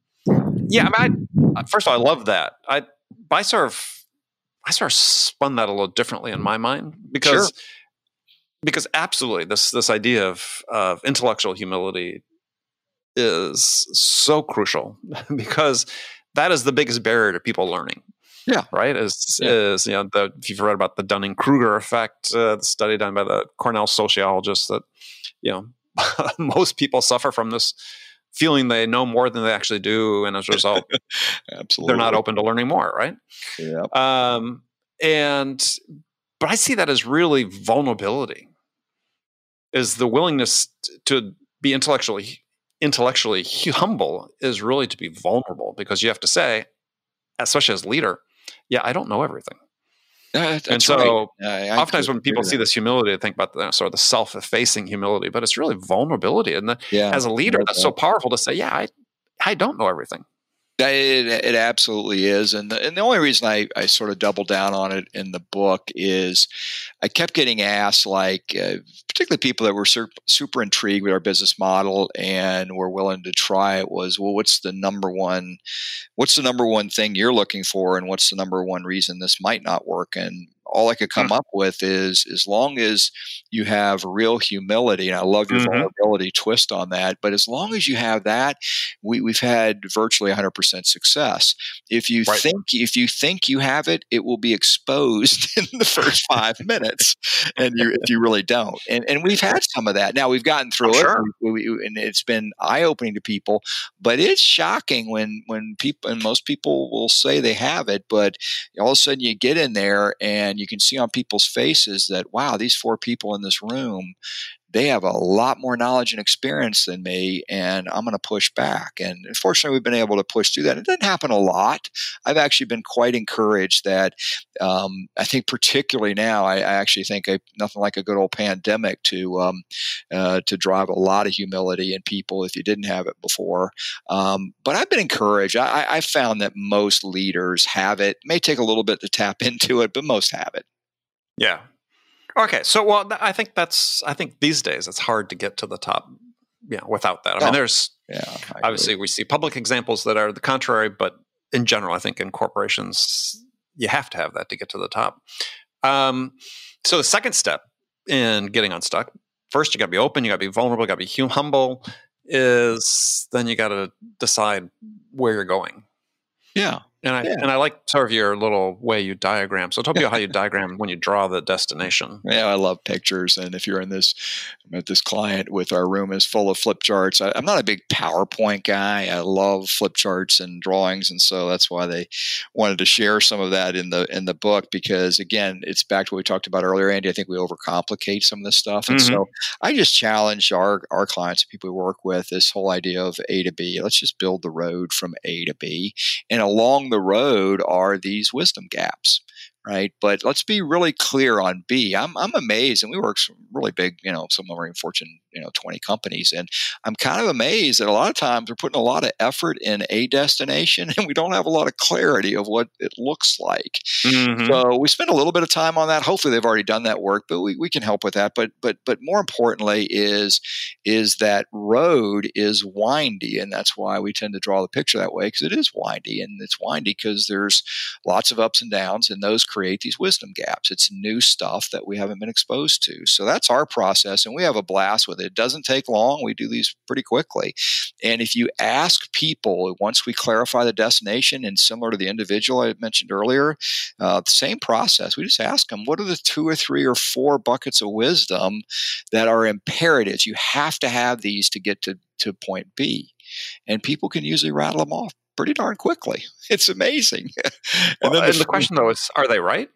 yeah, I mean, I, first of all, I love that. I I sort of I sort of spun that a little differently in my mind because. Sure because absolutely this this idea of of intellectual humility is so crucial [LAUGHS] because that is the biggest barrier to people learning. Yeah. Right. Is yeah. is you know the if you've read about the Dunning Kruger effect, uh, the study done by the Cornell sociologists that you know [LAUGHS] most people suffer from this feeling they know more than they actually do, and as a result, absolutely [LAUGHS] they're not open to learning more. Right. Yeah. Um. And but I see that as really vulnerability is the willingness to be intellectually intellectually humble is really to be vulnerable because you have to say especially as leader yeah i don't know everything Uh, and so, right. uh, oftentimes when people see this humility, they think about the sort of the self-effacing humility, but it's really vulnerability. And the, yeah. as a leader, that's so powerful to say, "Yeah, I, I don't know everything." It, it absolutely is. And the, and the only reason I, I sort of double down on it in the book is I kept getting asked, like, uh, particularly people that were sur- super intrigued with our business model and were willing to try it, was, well, what's the number one, what's the number one thing you're looking for, and what's the number one reason this might not work? And all I could come mm. up with is as long as you have real humility, and I love your mm-hmm. vulnerability twist on that, but as long as you have that, we, we've had virtually 100% success. If you right. think if you think you have it, it will be exposed [LAUGHS] in the first five minutes, and you if you really don't. And and we've had some of that. Now we've gotten through oh, it, sure. we, we, and it's been eye opening to people. But it's shocking when when people and most people will say they have it, but all of a sudden you get in there and you can see on people's faces that wow, these four people in this room they have a lot more knowledge and experience than me, and I'm going to push back. And fortunately, we've been able to push through that. It doesn't happen a lot. I've actually been quite encouraged that um, I think, particularly now, I, I actually think nothing like a good old pandemic to um, uh, to drive a lot of humility in people if you didn't have it before. Um, but I've been encouraged. I, I found that most leaders have it. it. May take a little bit to tap [LAUGHS] into it, but most have it. Yeah, Okay, so well, I think that's I think these days it's hard to get to the top, you know, without that. I oh, mean, there's yeah, obviously we see public examples that are the contrary, but in general, I think in corporations you have to have that to get to the top. Um, so the second step in getting unstuck, first you got to be open, you got to be vulnerable, you got to be humble. Is then you got to decide where you're going. Yeah. And I yeah. and I like sort of your little way you diagram. So tell me how you diagram when you draw the destination. [LAUGHS] Yeah, I love pictures, and if you're in this, I'm at this client with our room is full of flip charts. I, am not a big PowerPoint guy. I love flip charts and drawings, and so that's why they wanted to share some of that in the in the book because again, it's back to what we talked about earlier, Andy. I think we overcomplicate some of this stuff, and mm-hmm. so I just challenge our our clients, people we work with, this whole idea of A to B. Let's just build the road from A to B, and along the road are these wisdom gaps right? But let's be really clear on B. I'm, I'm amazed, and we work some really big, you know, some of our Fortune, you know, 20 companies, and I'm kind of amazed that a lot of times we're putting a lot of effort in a destination, [LAUGHS] and we don't have a lot of clarity of what it looks like. Mm-hmm. So we spend a little bit of time on that. Hopefully, they've already done that work, but we, we can help with that. But but but more importantly is is that road is windy, and that's why we tend to draw the picture that way because it is windy, and it's windy because there's lots of ups and downs, and those create these wisdom gaps. It's new stuff that we haven't been exposed to. So that's our process, and we have a blast with it. It doesn't take long. We do these pretty quickly. And if you ask people, once we clarify the destination, and similar to the individual I mentioned earlier, uh, same process, we just ask them, what are the two or three or four buckets of wisdom that are imperatives? You have to have these to get to, to point B. And people can usually rattle them off pretty darn quickly. [LAUGHS] It's amazing. [LAUGHS] and, well, and the, the, question though is, are they right?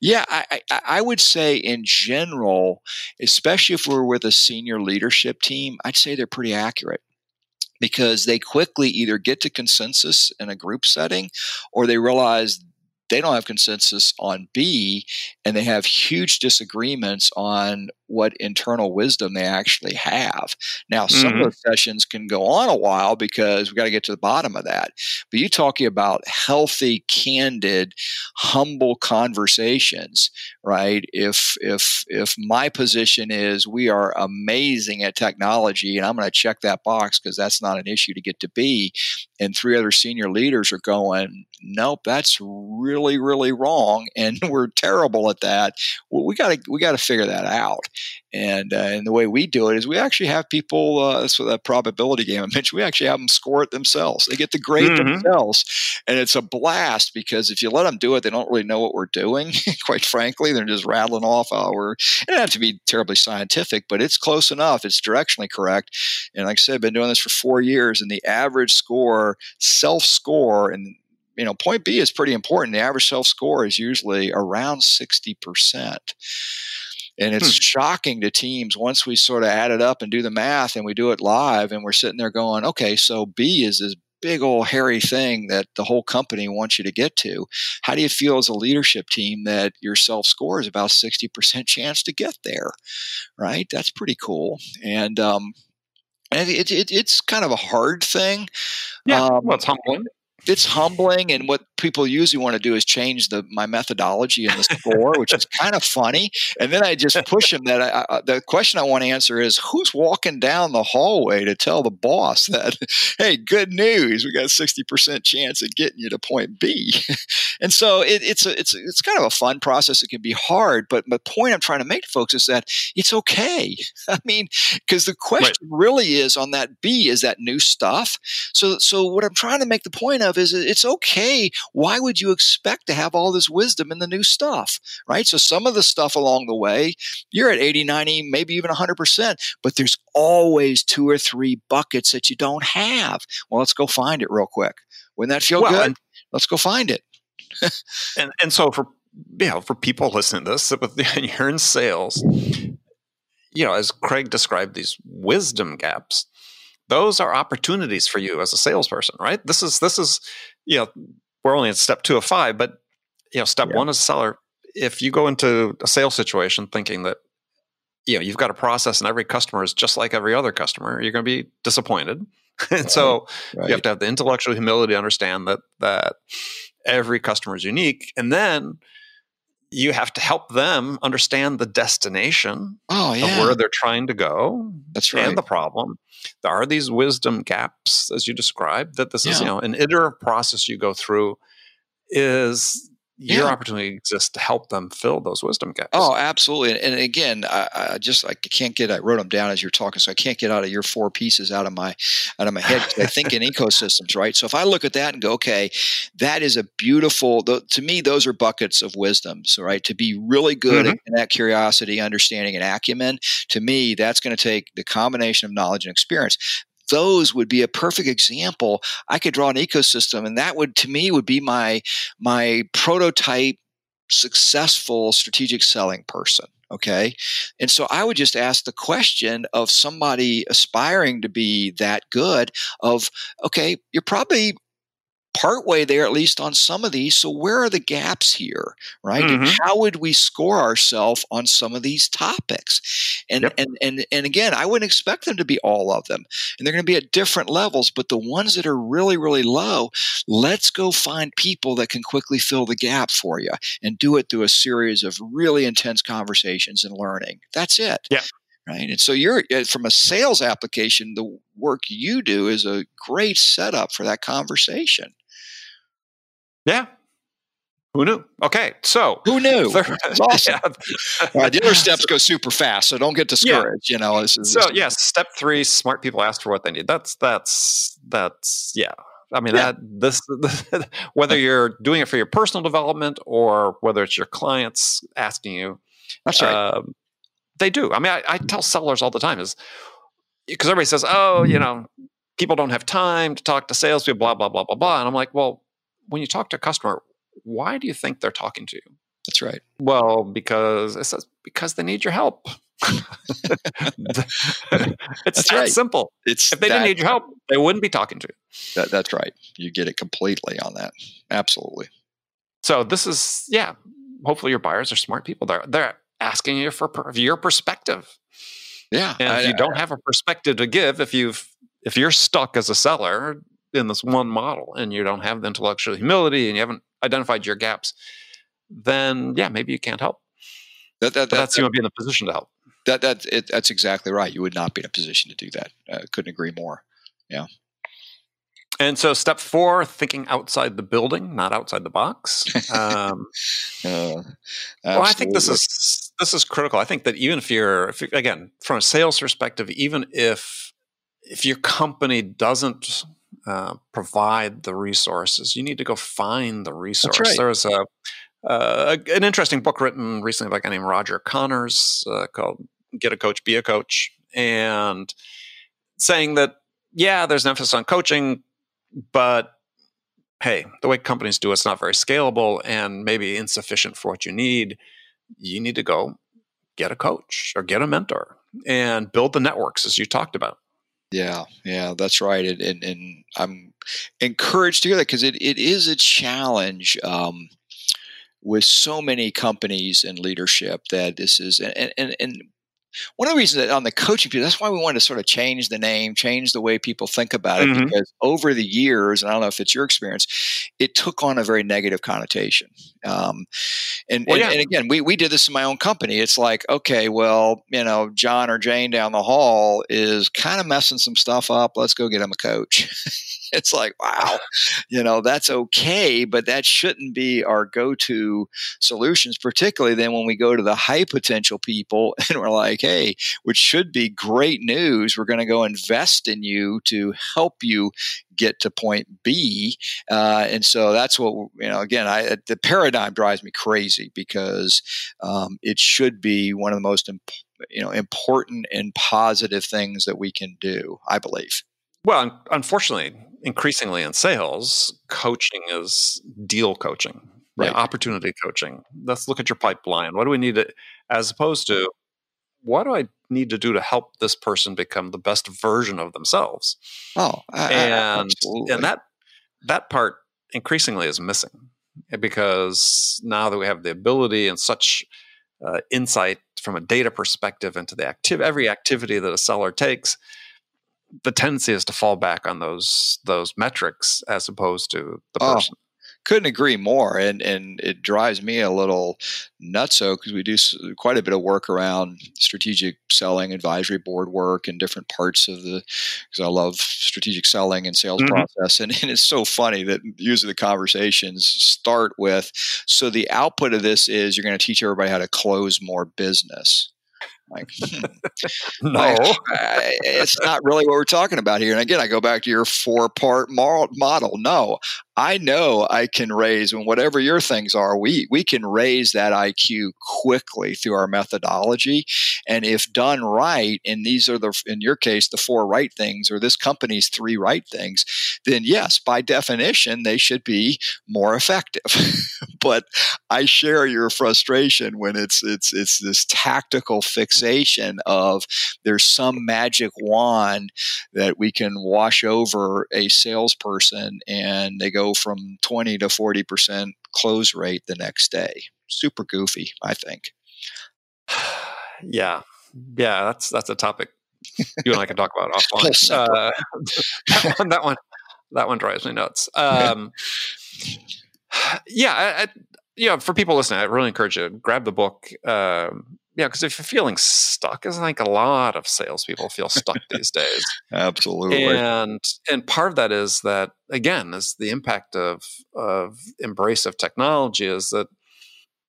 Yeah, I, I, I, would say in general, especially if we're with a senior leadership team, I'd say they're pretty accurate because they quickly either get to consensus in a group setting or they realize they don't have consensus on B and they have huge disagreements on what internal wisdom they actually have. Now, some mm-hmm. of those sessions can go on a while because we've got to get to the bottom of that. But you talking about healthy, candid, humble conversations, right? If if if my position is we are amazing at technology and I'm going to check that box because that's not an issue to get to B, and three other senior leaders are going, nope, that's really really wrong, and [LAUGHS] we're terrible at that. Well, we got to we got to figure that out. And uh, and the way we do it is we actually have people. Uh, that's what that probability game I mentioned. We actually have them score it themselves. They get to grade mm-hmm. themselves, and it's a blast because if you let them do it, they don't really know what we're doing. [LAUGHS] quite frankly, they're just rattling off our. It doesn't have to be terribly scientific, but it's close enough. It's directionally correct. And like I said, I've been doing this for four years, and the average score, self score, and you know, point B is pretty important. The average self score is usually around 60%. And it's hmm. shocking to teams once we sort of add it up and do the math and we do it live and we're sitting there going, okay, so B is this big old hairy thing that the whole company wants you to get to. How do you feel as a leadership team that your self score is about 60% chance to get there? Right? That's pretty cool. And, um, and it, it, it's kind of a hard thing. Yeah, um, well, it's humbling it's humbling and what people usually want to do is change the my methodology and the score which is kind of funny. And then i just push them that I, I, the question i want to answer is who's walking down the hallway to tell the boss that [LAUGHS] hey good news we got a 60% chance of getting you to point b? [LAUGHS] And so it, it's a, it's it's kind of a fun process. It can be hard but the point i'm trying to make to folks is that it's okay. [LAUGHS] I mean because the question right. really is on that b is that new stuff? So so what i'm trying to make the point of is it's okay. Why would you expect to have all this wisdom in the new stuff, right? So some of the stuff along the way, you're at 80, 90, maybe even 100%, but there's always two or three buckets that you don't have. Well, let's go find it real quick. Wouldn't that feel well, good? And, let's go find it. [LAUGHS] and, and so for, you know, for people listening to this, [LAUGHS] you're in sales, you know, as Craig described these wisdom gaps, those are opportunities for you as a salesperson, right? This is this is you know we're only at step two of five, but you know step yeah. one as a seller. If you go into a sales situation thinking that you know you've got a process and every customer is just like every other customer, you're going to be disappointed. [LAUGHS] and right. so right. you have to have the intellectual humility to understand that that every customer is unique, and then you have to help them understand the destination oh, yeah. of where they're trying to go. That's right. And the problem. There are these wisdom gaps, as you described, that this yeah. is, you know, an iterative process you go through is yeah. your opportunity exists to help them fill those wisdom gaps. Oh, absolutely. And again, I, I, just I can't get. I wrote them down as you're talking, so I can't get out of your four pieces out of my out of my head. I think in ecosystems, right? So if I look at that and go, okay, that is a beautiful. To me, those are buckets of wisdom. So right, to be really good mm-hmm. at that curiosity, understanding, and acumen. To me, that's going to take the combination of knowledge and experience those would be a perfect example. I could draw an ecosystem, and that would, to me, would be my my prototype successful strategic selling person. Okay. And so I would just ask the question of somebody aspiring to be that good of, okay, you're probably partway there, at least on some of these. So, where are the gaps here, right? Mm-hmm. And how would we score ourselves on some of these topics? And, yep. and and and again, I wouldn't expect them to be all of them, and they're going to be at different levels. But the ones that are really really low, let's go find people that can quickly fill the gap for you, and do it through a series of really intense conversations and learning. That's it. Yeah right? And so you're uh, from a sales application, the work you do is a great setup for that conversation. Yeah. Who knew? Okay, so who knew? [LAUGHS] awesome. yeah. the other steps go super fast, so don't get discouraged. Yeah. You know, this is, so yes. Yeah, step three: smart people ask for what they need. That's that's that's yeah. I mean that this [LAUGHS] whether you're doing it for your personal development or whether it's your clients asking you. That's right. Uh, they do. I mean, I, I tell sellers all the time is because everybody says, "Oh, you know, people don't have time to talk to salespeople," blah blah blah blah blah, and I'm like, well when you talk to a customer, why do you think they're talking to you? That's right. Well, because it says because they need your help. [LAUGHS] it's that's that right. simple. It's if they that, didn't need your help, they wouldn't be talking to you. That, that's right. You get it completely on that. Absolutely. So this is yeah. Hopefully, your buyers are smart people. They're they're asking you for your perspective. Yeah, and if I, you don't I, have a perspective to give, if you've if you're stuck as a seller, in this one model and you don't have the intellectual humility and you haven't identified your gaps, then yeah, maybe you can't help. That, that, that that's you would be in a position to help. That that it, that's exactly right. You would not be in a position to do that. I couldn't agree more. Yeah. And so, step four: thinking outside the building, not outside the box. Um, [LAUGHS] uh, well, I think this is this is critical. I think that even if you're, if, again, from a sales perspective, even if if your company doesn't uh, provide the resources. You need to go find the resource. Right. There's a uh, an interesting book written recently by a guy named Roger Connors uh, called "Get a Coach, Be a Coach," and saying that yeah, there's an emphasis on coaching, but hey, the way companies do it's not very scalable and maybe insufficient for what you need. You need to go get a coach or get a mentor and build the networks as you talked about. Yeah, yeah, that's right. And, and, and I'm encouraged to hear that because it, it is a challenge. Um, with so many companies and leadership that this is and, and, and one of the reasons that on the coaching piece, that's why we wanted to sort of change the name, change the way people think about it, mm-hmm. because over the years, and I don't know if it's your experience, it took on a very negative connotation. Um, and, well, and, yeah. and, again, we, we did this in my own company. It's like, okay, well, you know, John or Jane down the hall is kind of messing some stuff up. Let's go get him a coach. [LAUGHS] it's like, wow, you know, that's okay, but that shouldn't be our go to solutions, particularly then when we go to the high potential people [LAUGHS] and we're like, which should be great news. We're going to go invest in you to help you get to point B. Uh, and so that's what, you know, again, I, the paradigm drives me crazy because um, it should be one of the most important you know important and positive things that we can do i believe well unfortunately increasingly in sales, coaching is deal coaching, right? opportunity coaching. Let's look at your pipeline. What do we need to, as opposed to, what do I need to do to help this person become the best version of themselves? Oh, and and that that part increasingly is missing because now that we have the ability and such uh, insight from a data perspective into the active every activity that a seller takes the tendency is to fall back on those those metrics as opposed to the oh, person. Couldn't agree more, and and it drives me a little nutso because we do quite a bit of work around strategic selling, advisory board work, and different parts of the. Because I love strategic selling and sales mm-hmm. process, and, and it's so funny that usually the conversations start with, so the output of this is you're going to teach everybody how to close more business like, hmm. [LAUGHS] no, I, it's not really what we're talking about here. And again, I go back to your four part model. No, I know I can raise, and whatever your things are, we, we can raise that IQ quickly through our methodology. And if done right, and these are the, in your case, the four right things, or this company's three right things, then yes, by definition, they should be more effective. [LAUGHS] but I share your frustration when it's, it's, it's this tactical fixation of there's some magic wand that we can wash over a salesperson and they go from 20 to 40% close rate the next day. Super goofy, I think. [SIGHS] yeah. Yeah, that's that's a topic you and I can talk about [LAUGHS] offline. Uh, [LAUGHS] that, one, that one that one drives me nuts. Um, [SIGHS] yeah, I, I, you know, for people listening, I really encourage you to grab the book. Um, yeah, because if you're feeling stuck, it's like a lot of salespeople feel stuck [LAUGHS] these days. Absolutely. And and part of that is that again is the impact of of embrace of technology is that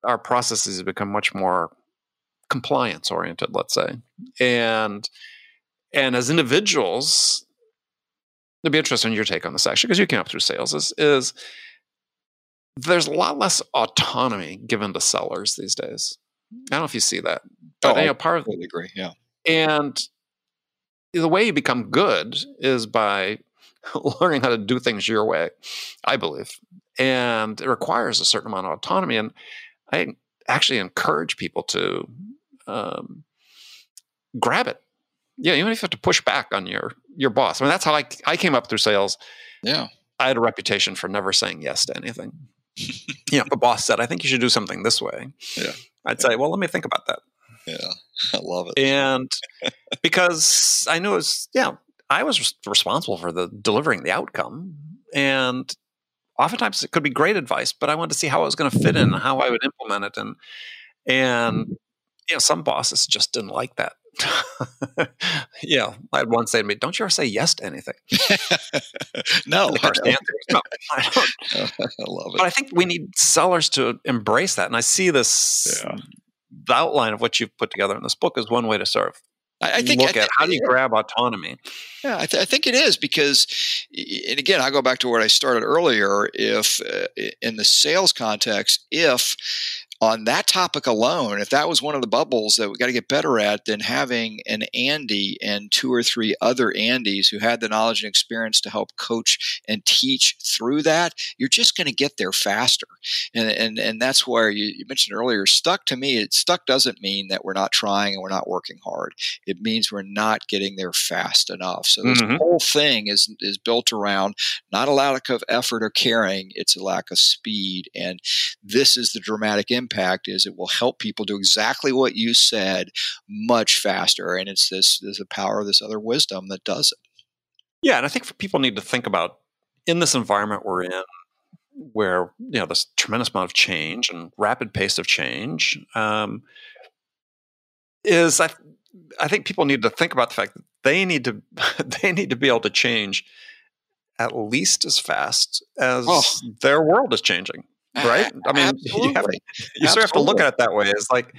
our processes have become much more compliance oriented, let's say. And and as individuals, it'd be interesting your take on this actually, because you came up through sales, is is there's a lot less autonomy given to sellers these days I don't know if you see that, but oh, you know, part of totally agree. Yeah, and the way you become good is by [LAUGHS] learning how to do things your way. I believe, and it requires a certain amount of autonomy. And I actually encourage people to um, grab it. Yeah, even if you have to push back on your your boss. I mean, that's how I I came up through sales. Yeah, I had a reputation for never saying yes to anything. you know, the boss said, "I think you should do something this way." Yeah, I'd say, well, let me think about that. Yeah, [LAUGHS] I love it. And [LAUGHS] because I knew it was, yeah, I was responsible for the delivering the outcome, and oftentimes it could be great advice, but I wanted to see how it was going to fit in, how I would implement it, and and you know, some bosses just didn't like that. [LAUGHS] yeah, I had one say to me, "Don't you ever say yes to anything?" [LAUGHS] no, the answer no, I don't. [LAUGHS] I love it. But I think we need sellers to embrace that, and I see this. Yeah. The outline of what you've put together in this book is one way to serve. I, think look I at how do you grab autonomy. Yeah, I, th- I, think it is because, and again, I go back to what I started earlier. If uh, in the sales context, if on that topic alone, if that was one of the bubbles that we got to get better at, then having an Andy and two or three other Andys who had the knowledge and experience to help coach and teach through that, you're just going to get there faster. And, and, and that's where you, you mentioned earlier, stuck to me, it stuck doesn't mean that we're not trying and we're not working hard. It means we're not getting there fast enough. So this mm-hmm. whole thing is, is built around not a lack of effort or caring, it's a lack of speed. And this is the dramatic impact is it will help people do exactly what you said much faster. And it's this, there's the power of this other wisdom that does it. Yeah, and I think people need to think about in this environment we're in, where you know this tremendous amount of change and rapid pace of change, um, is I, I think people need to think about the fact that they need to [LAUGHS] they need to be able to change at least as fast as oh. their world is changing right? I mean, Absolutely. [LAUGHS] you, have to, you sort of have to look at it that way. It's like,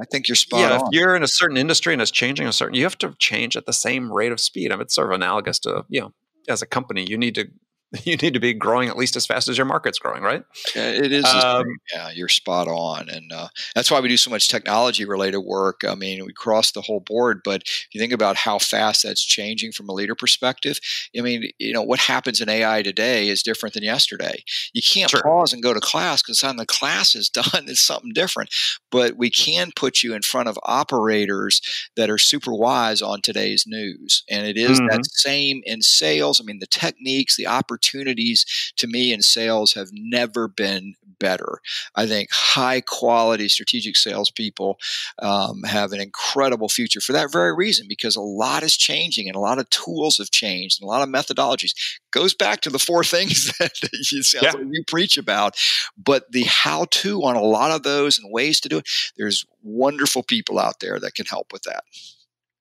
I think you're spot yeah, on. If you're in a certain industry and it's changing a certain, you have to change at the same rate of speed. I mean, it's sort of analogous to, you know, as a company, you need to [LAUGHS] you need to be growing at least as fast as your market's growing, right? It is. Um, yeah, you're spot on, and uh, that's why we do so much technology related work. I mean, we cross the whole board, but if you think about how fast that's changing from a leader perspective, I mean, you know, what happens in AI today is different than yesterday. You can't sure. pause and go to class because time the class is [LAUGHS] done, it's something different. But we can put you in front of operators that are super wise on today's news, and it is mm-hmm. that same in sales. I mean, the techniques, the opportunities opportunities to me in sales have never been better. I think high quality strategic salespeople um, have an incredible future for that very reason because a lot is changing and a lot of tools have changed and a lot of methodologies. Goes back to the four [LAUGHS] things that you, yeah. you preach about, but the how to on a lot of those and ways to do it, there's wonderful people out there that can help with that.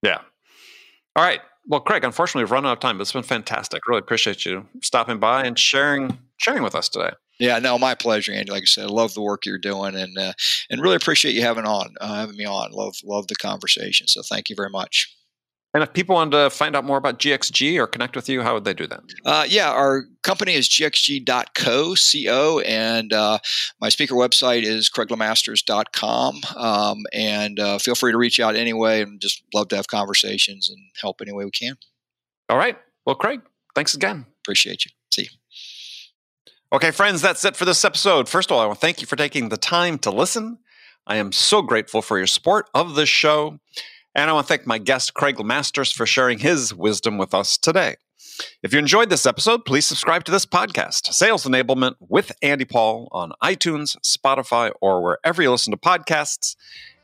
Yeah. All right. Well, Craig, unfortunately, we've run out of time, but it's been fantastic. Really appreciate you stopping by and sharing sharing with us today. Yeah, no, my pleasure, Andy. Like I said, I love the work you're doing, and uh, and really appreciate you having on uh, having me on. Love love the conversation. So thank you very much. And if people wanted to find out more about GXG or connect with you, how would they do that? Uh, yeah, our company is gxg.co, C-O, and uh, my speaker website is craiglemasters.com. Um, and uh, feel free to reach out anyway and just love to have conversations and help any way we can. All right. Well, Craig, thanks again. Appreciate you. See you. Okay, friends, that's it for this episode. First of all, I want to thank you for taking the time to listen. I am so grateful for your support of this show. And I want to thank my guest, Craig Masters, for sharing his wisdom with us today. If you enjoyed this episode, please subscribe to this podcast, Sales Enablement with Andy Paul, on iTunes, Spotify, or wherever you listen to podcasts.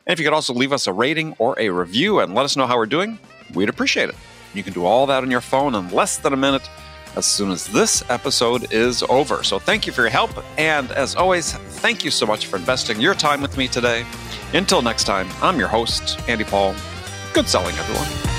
And if you could also leave us a rating or a review and let us know how we're doing, we'd appreciate it. You can do all that on your phone in less than a minute as soon as this episode is over. So thank you for your help. And as always, thank you so much for investing your time with me today. Until next time, I'm your host, Andy Paul. Good selling, everyone.